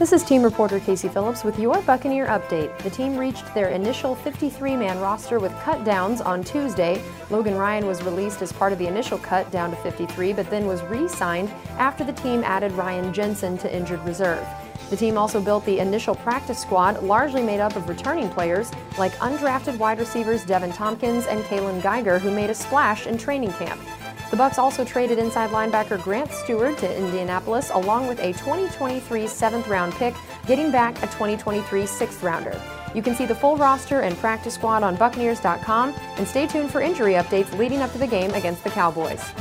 This is team reporter Casey Phillips with your Buccaneer update. The team reached their initial 53 man roster with cut downs on Tuesday. Logan Ryan was released as part of the initial cut down to 53, but then was re signed after the team added Ryan Jensen to injured reserve. The team also built the initial practice squad, largely made up of returning players like undrafted wide receivers Deven Thompkins and Kaylon Geiger, who made a splash in training camp. The Bucs also traded inside linebacker Grant Stuard to Indianapolis along with a 2023 seventh round pick, getting back a 2023 sixth rounder. You can see the full roster and practice squad on Buccaneers.com and stay tuned for injury updates leading up to the game against the Cowboys.